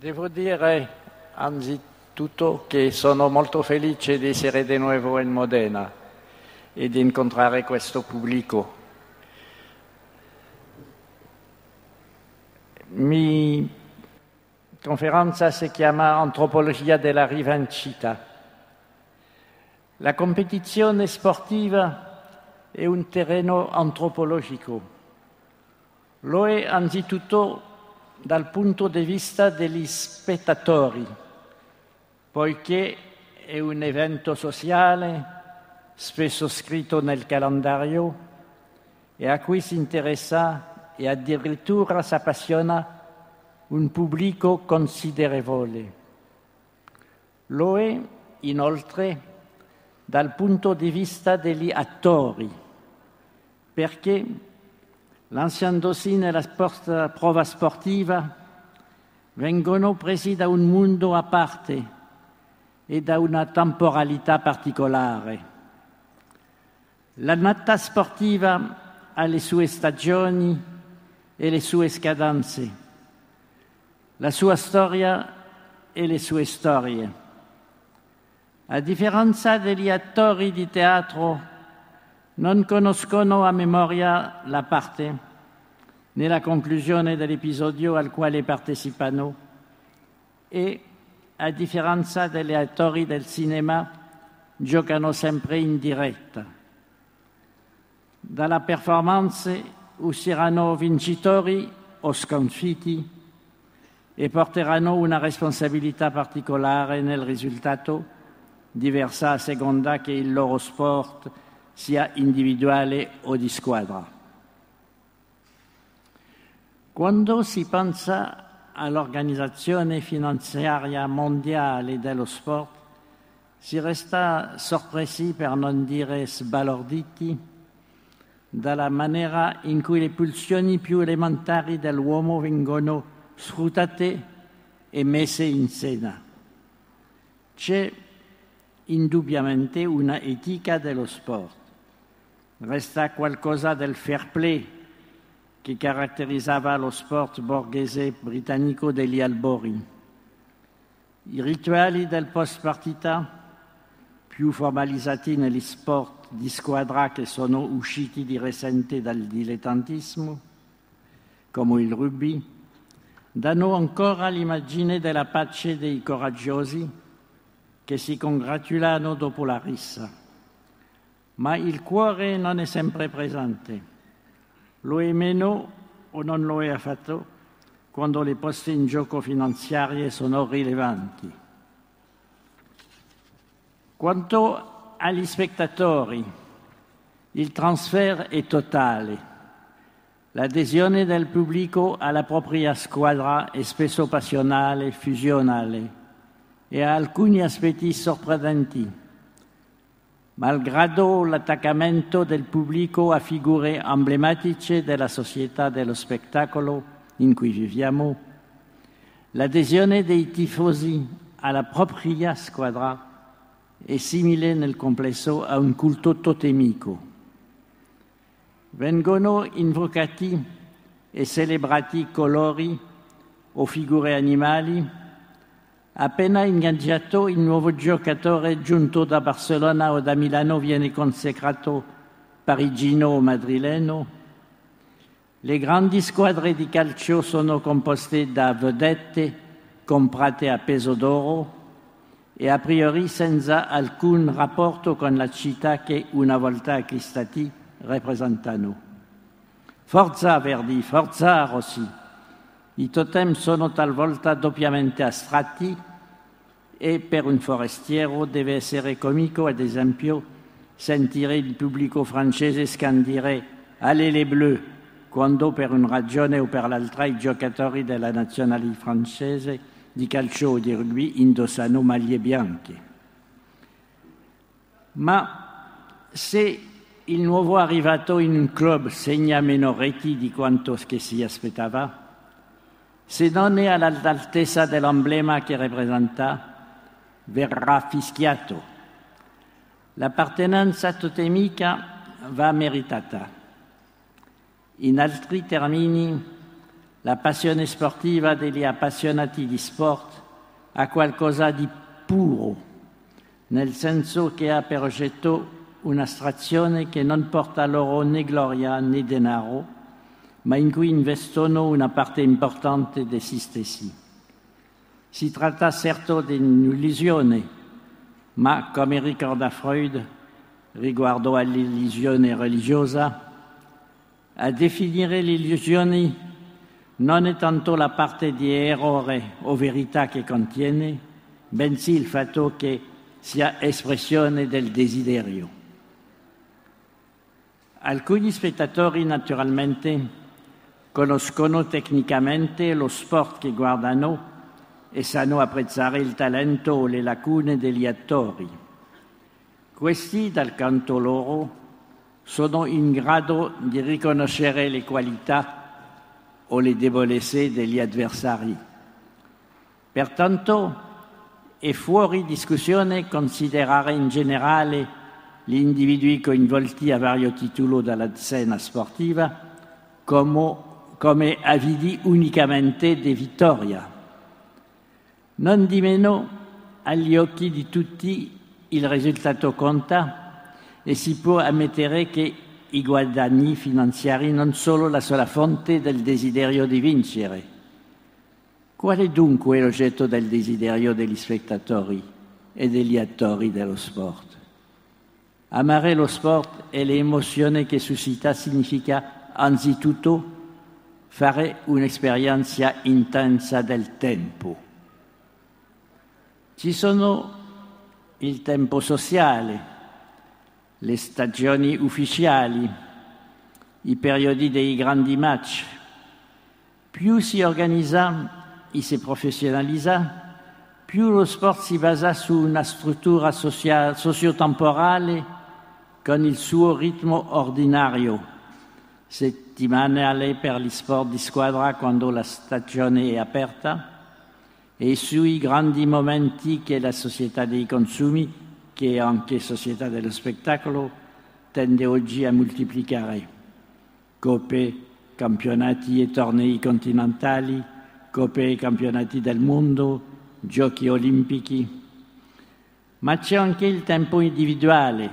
Devo dire anzitutto che sono molto felice di essere di nuovo in Modena e di incontrare questo pubblico. Mi conferenza si chiama Antropologia della rivincita. La competizione sportiva è un terreno antropologico. Lo è anzitutto dal punto di vista degli spettatori, poiché è un evento sociale spesso scritto nel calendario e a cui si interessa e addirittura si appassiona un pubblico considerevole. Lo è inoltre dal punto di vista degli attori, perché lanciandosi nella sport, prova sportiva vengono presi da un mondo a parte e da una temporalità particolare. L'annata sportiva ha le sue stagioni e le sue scadenze, la sua storia e le sue storie. A differenza degli attori di teatro, non conoscono a memoria la parte né la conclusione dell'episodio al quale partecipano e, a differenza degli attori del cinema, giocano sempre in diretta. Dalla performance usciranno vincitori o sconfitti e porteranno una responsabilità particolare nel risultato, diversa a seconda che il loro sport sia individuale o di squadra. Quando si pensa all'organizzazione finanziaria mondiale dello sport, si resta sorpresi, per non dire sbalorditi, dalla maniera in cui le pulsioni più elementari dell'uomo vengono sfruttate e messe in scena. C'è indubbiamente una etica dello sport resta qualcosa del fair play che caratterizzava lo sport borghese britannico degli albori. I rituali del post partita, più formalizzati negli sport di squadra che sono usciti di recente dal dilettantismo, come il rugby, danno ancora l'immagine della pace dei coraggiosi che si congratulano dopo la rissa ma il cuore non è sempre presente. Lo è meno o non lo è affatto quando le poste in gioco finanziarie sono rilevanti. Quanto agli spettatori, il transfer è totale. L'adesione del pubblico alla propria squadra è spesso passionale, fusionale e ha alcuni aspetti sorprendenti malgrado l'attaccamento del pubblico a figure emblematiche della società dello spettacolo in cui viviamo, l'adesione dei tifosi alla propria squadra è simile nel complesso a un culto totemico. Vengono invocati e celebrati colori o figure animali Appena ingaggiato il nuovo giocatore giunto da Barcellona o da Milano viene consacrato parigino o madrileno. Le grandi squadre di calcio sono composte da vedette comprate a peso d'oro e a priori senza alcun rapporto con la città che una volta acquistati rappresentano. Forza Verdi, forza Rossi. I totem sono talvolta doppiamente astratti e per un forestiero deve essere comico, ad esempio, sentire il pubblico francese scandire Allez les bleus, quando per una ragione o per l'altra i giocatori della nazionale francese di calcio o di rugby indossano maglie bianche. Ma se il nuovo arrivato in un club segna meno reti di quanto si aspettava, se non è all'altezza dell'emblema che rappresenta, verrà fischiato. L'appartenenza totemica va meritata. In altri termini, la passione sportiva degli appassionati di sport ha qualcosa di puro, nel senso che ha per oggetto un'astrazione che non porta loro né gloria né denaro, ma in cui investono una parte importante di se stessi. Si tratta certo di un'illusione, ma come ricorda Freud riguardo all'illusione religiosa, a definire l'illusione non è tanto la parte di errore o verità che contiene, bensì il fatto che sia espressione del desiderio. Alcuni spettatori naturalmente conoscono tecnicamente lo sport che guardano e sanno apprezzare il talento o le lacune degli attori. Questi, dal canto loro, sono in grado di riconoscere le qualità o le debolezze degli avversari. Pertanto è fuori discussione considerare in generale gli individui coinvolti a vario titolo dalla scena sportiva come, come avidi unicamente di vittoria. Non di meno, agli occhi di tutti il risultato conta e si può ammettere che i guadagni finanziari non sono la sola fonte del desiderio di vincere. Qual è dunque l'oggetto del desiderio degli spettatori e degli attori dello sport? Amare lo sport e le emozioni che suscita significa anzitutto fare un'esperienza intensa del tempo. Ci sono il tempo sociale, le stagioni ufficiali, i periodi dei grandi match. Più si organizza e si professionalizza, più lo sport si basa su una struttura sociotemporale con il suo ritmo ordinario, settimanale per gli sport di squadra quando la stagione è aperta e sui grandi momenti che la società dei consumi che anche società dello spettacolo tende oggi a moltiplicare. Coppe, campionati e tornei continentali, coppe e campionati del mondo, giochi olimpici. Ma c'è anche il tempo individuale,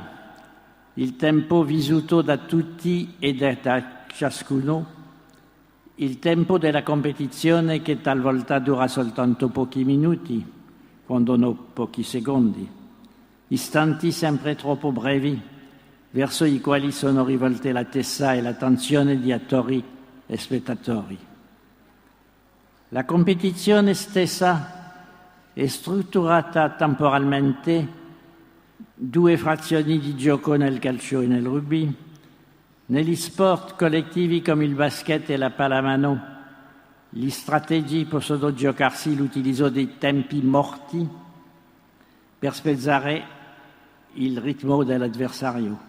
il tempo vissuto da tutti e da ciascuno, il tempo della competizione che talvolta dura soltanto pochi minuti, quando non pochi secondi istanti sempre troppo brevi, verso i quali sono rivolte la testa e l'attenzione di attori e spettatori. La competizione stessa è strutturata temporalmente due frazioni di gioco nel calcio e nel rugby, negli sport collettivi come il basket e la pallamano, gli strategi possono giocarsi l'utilizzo dei tempi morti per spezzare il ritmo dell'avversario.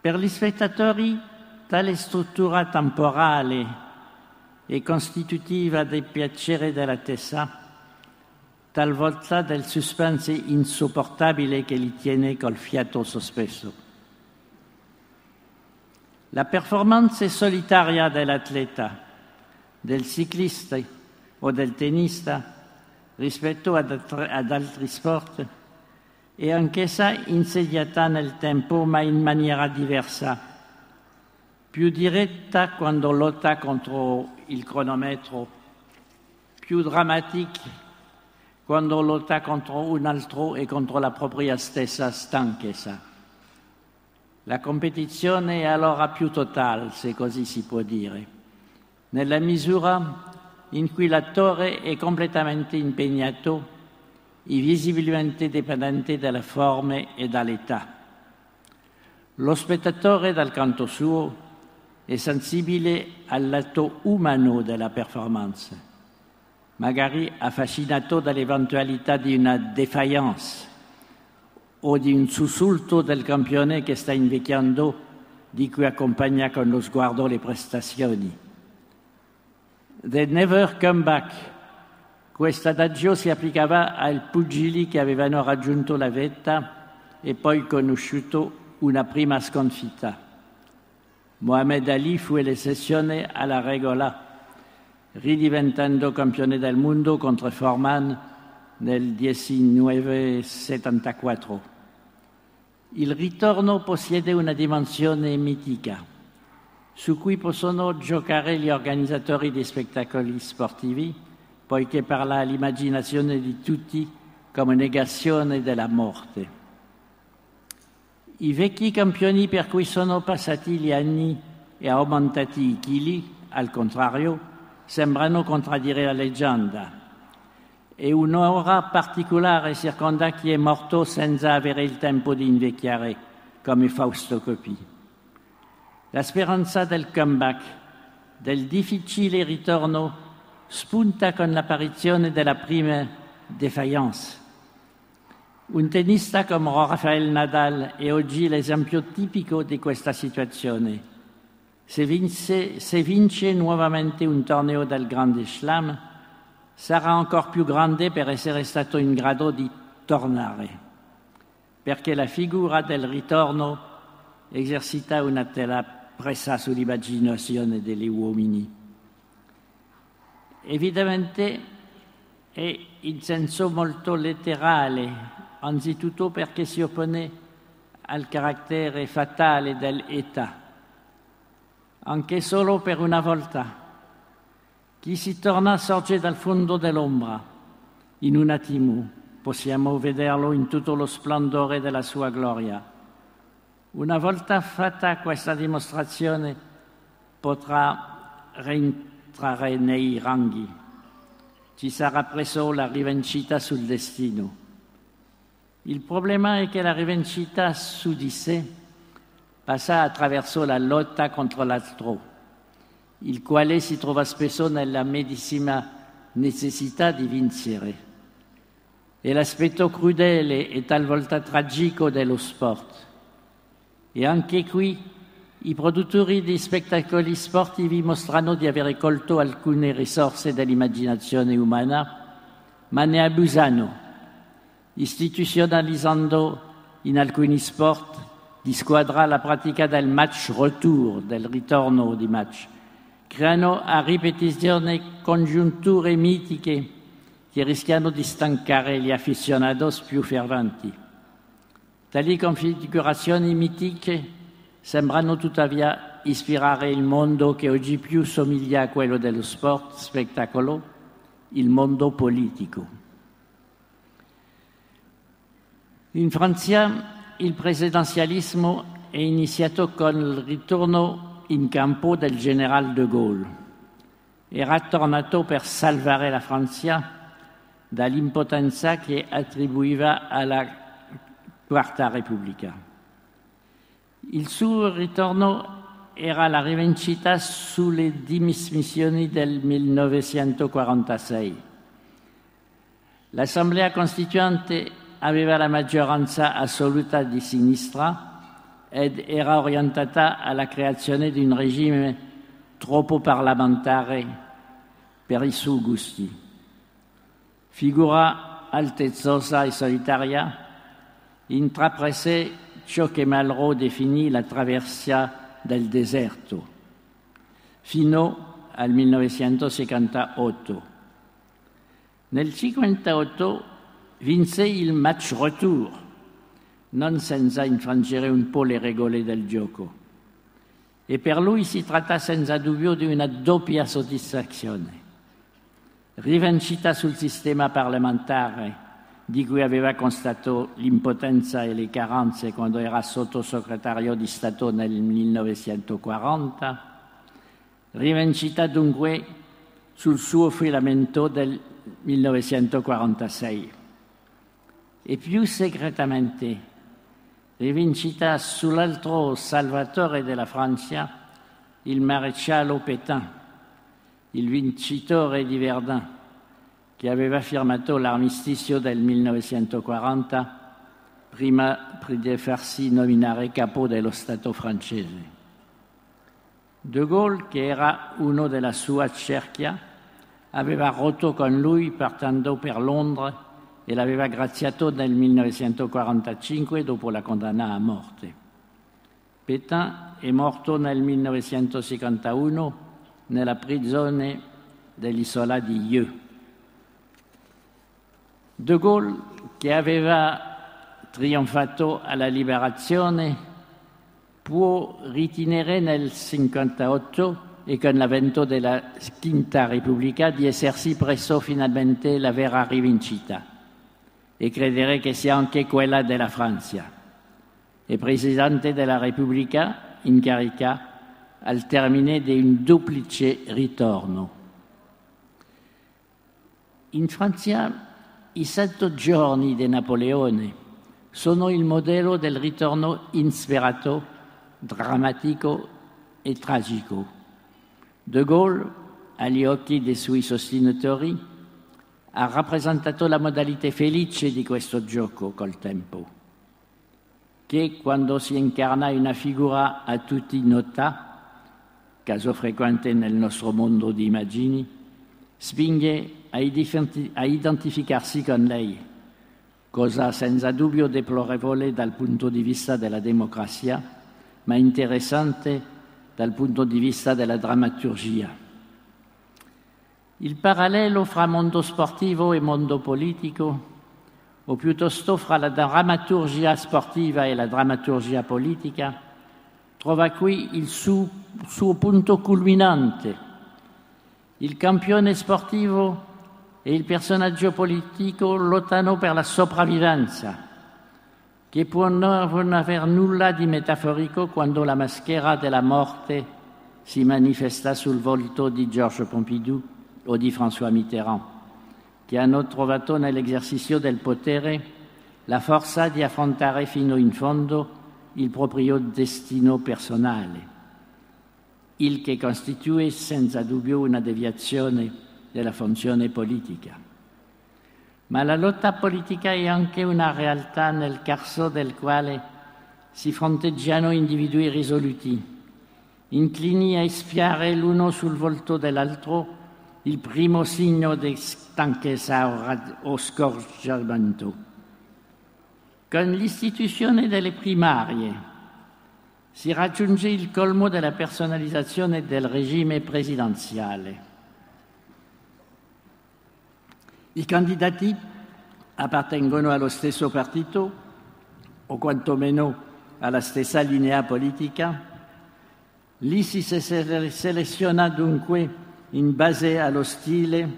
Per gli spettatori tale struttura temporale è costitutiva del piacere della testa, talvolta del suspense insopportabile che li tiene col fiato sospeso. La performance solitaria dell'atleta, del ciclista o del tennista rispetto ad, altri sport e anch'essa insediata nel tempo ma in maniera diversa, più diretta quando lotta contro il cronometro, più drammatica quando lotta contro un altro e contro la propria stessa stanchezza. La competizione è allora più totale, se così si può dire, nella misura in cui l'attore è completamente impegnato visibilmente dipendenti dalle forme e dall'età. Lo spettatore, dal canto suo, è sensibile al lato umano della performance, magari affascinato dall'eventualità di una defiance o di un sussulto del campione che sta invecchiando di cui accompagna con lo sguardo le prestazioni. They never come back questo adagio si applicava ai pugili che avevano raggiunto la vetta e poi conosciuto una prima sconfitta. Mohamed Ali fu elezione alla regola, ridiventando campione del mondo contro Forman nel 1974. Il ritorno possiede una dimensione mitica su cui possono giocare gli organizzatori di spettacoli sportivi, poiché parla all'immaginazione di tutti come negazione della morte. I vecchi campioni per cui sono passati gli anni e aumentati i chili, al contrario, sembrano contraddire la leggenda. E un'ora particolare circonda chi è morto senza avere il tempo di invecchiare, come Fausto Coppi. La speranza del comeback, del difficile ritorno, spunta con l'apparizione della prima défaillance. Un tennista come Rafael Nadal è oggi l'esempio tipico di questa situazione. Se vince, se vince nuovamente un torneo del Grande Slam, sarà ancora più grande per essere stato in grado di tornare, perché la figura del ritorno esercita una tela presa sull'immaginazione degli uomini. Evidentemente è in senso molto letterale, anzitutto perché si oppone al carattere fatale dell'età, anche solo per una volta. Chi si torna sorge dal fondo dell'ombra, in un attimo possiamo vederlo in tutto lo splendore della sua gloria una volta fatta questa dimostrazione potrà rientrare nei ranghi. Ci sarà preso la rivincita sul destino. Il problema è che la rivincita su di sé passa attraverso la lotta contro l'altro, il quale si trova spesso nella medesima necessità di vincere. È l'aspetto crudele e talvolta tragico dello sport e anche qui i produttori di spettacoli sportivi mostrano di avere colto alcune risorse dell'immaginazione umana, ma ne abusano, istituzionalizzando in alcuni sport di squadra la pratica del match retour, del ritorno di match. Creano a ripetizione congiunture mitiche che rischiano di stancare gli aficionados più ferventi. Tali configurazioni mitiche sembrano tuttavia ispirare il mondo che oggi più somiglia a quello dello sport spettacolo, il mondo politico. In Francia il presidenzialismo è iniziato con il ritorno in campo del generale de Gaulle. Era tornato per salvare la Francia dall'impotenza che attribuiva alla Quarta Repubblica. Il suo ritorno era la rivincita sulle dimissioni del 1946. L'Assemblea Costituente aveva la maggioranza assoluta di sinistra ed era orientata alla creazione di un regime troppo parlamentare per i suoi gusti. Figura altezzosa e solitaria, intraprese ciò che Malraux definì la traversia del deserto, fino al 1958. Nel 1958 vinse il match retour, non senza infrangere un po' le regole del gioco. E per lui si tratta senza dubbio di una doppia soddisfazione. Rivincita sul sistema parlamentare di cui aveva constatato l'impotenza e le carenze quando era sottosegretario di Stato nel 1940, rivincita dunque sul suo filamento del 1946 e più segretamente rivincita sull'altro salvatore della Francia, il maresciallo Pétain, il vincitore di Verdun che aveva firmato l'armistizio del 1940 prima di farsi nominare capo dello Stato francese. De Gaulle, che era uno della sua cerchia, aveva rotto con lui partendo per Londra e l'aveva graziato nel 1945 dopo la condanna a morte. Pétain è morto nel 1951 nella prigione dell'isola di Yeux. De Gaulle, che aveva trionfato alla liberazione, può ritenere nel 1958 e con l'avvento della Quinta Repubblica di essersi preso finalmente la vera rivincita e credere che sia anche quella della Francia. È Presidente della Repubblica in carica al termine di un duplice ritorno. In Francia i sette giorni di Napoleone sono il modello del ritorno insperato, drammatico e tragico. De Gaulle, agli occhi dei suoi sostenitori, ha rappresentato la modalità felice di questo gioco col tempo, che quando si incarna una figura a tutti nota, caso frequente nel nostro mondo di immagini, spinge a identificarsi con lei, cosa senza dubbio deplorevole dal punto di vista della democrazia, ma interessante dal punto di vista della drammaturgia. Il parallelo fra mondo sportivo e mondo politico, o piuttosto fra la drammaturgia sportiva e la drammaturgia politica, trova qui il suo, suo punto culminante. Il campione sportivo e il personaggio politico lottano per la sopravvivenza, che può non aver nulla di metaforico quando la maschera della morte si manifesta sul volto di Georges Pompidou o di François Mitterrand, che hanno trovato nell'esercizio del potere la forza di affrontare fino in fondo il proprio destino personale, il che costituisce senza dubbio una deviazione della funzione politica. Ma la lotta politica è anche una realtà nel corso del quale si fronteggiano individui risoluti, inclini a espiare l'uno sul volto dell'altro il primo segno di stanchezza o scoraggiamento. Con l'istituzione delle primarie si raggiunge il colmo della personalizzazione del regime presidenziale. I candidati appartengono allo stesso partito o quantomeno alla stessa linea politica. Lì si seleziona dunque in base allo stile,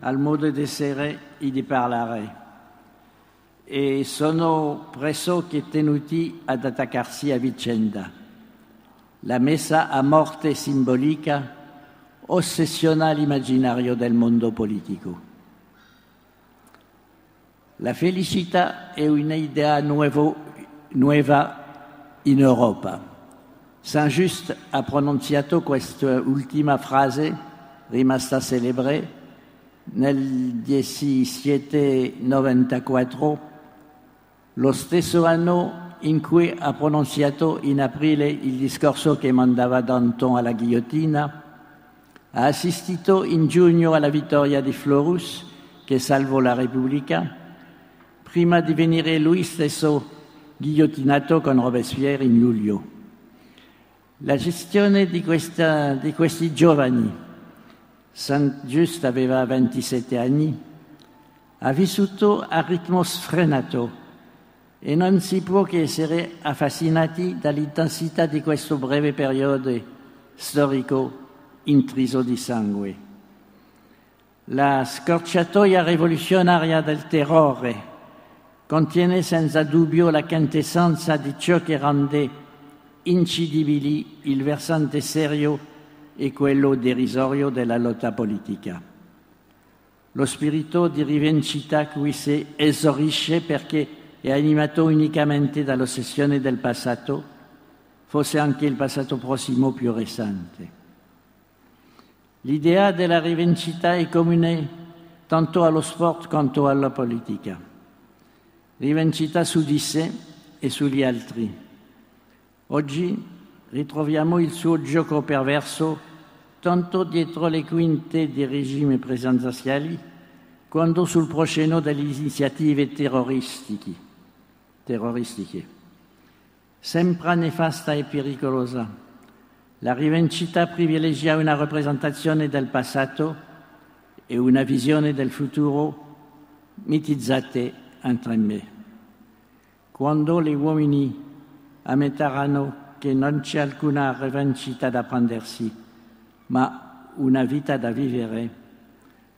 al modo di essere e di parlare e sono pressoché tenuti ad attaccarsi a vicenda. La messa a morte simbolica ossessiona l'immaginario del mondo politico. La felicità è un'idea nuovo, nuova in Europa. Saint Just ha pronunciato questa ultima frase, rimasta celebre, nel 1794, lo stesso anno in cui ha pronunciato in aprile il discorso che mandava Danton alla ghigliottina, ha assistito in giugno alla vittoria di Florus, che salvò la Repubblica, prima di venire lui stesso ghigliottinato con Robespierre in luglio. La gestione di, questa, di questi giovani, Saint Just aveva 27 anni, ha vissuto a ritmo sfrenato e non si può che essere affascinati dall'intensità di questo breve periodo storico intriso di sangue. La scorciatoia rivoluzionaria del terrore contiene senza dubbio la quintessenza di ciò che rende incidibili il versante serio e quello derisorio della lotta politica. Lo spirito di rivincita qui si esaurisce perché è animato unicamente dall'ossessione del passato, fosse anche il passato prossimo più recente. L'idea della rivincita è comune tanto allo sport quanto alla politica rivincita su di sé e sugli altri. Oggi ritroviamo il suo gioco perverso tanto dietro le quinte dei regimi presidenziali quanto sul prosceno delle iniziative terroristiche. sempre nefasta e pericolosa. La rivincita privilegia una rappresentazione del passato e una visione del futuro mitizzate entrambe. Quando gli uomini ammetteranno che non c'è alcuna rivincita da prendersi, ma una vita da vivere,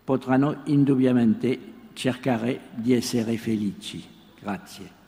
potranno indubbiamente cercare di essere felici. Grazie.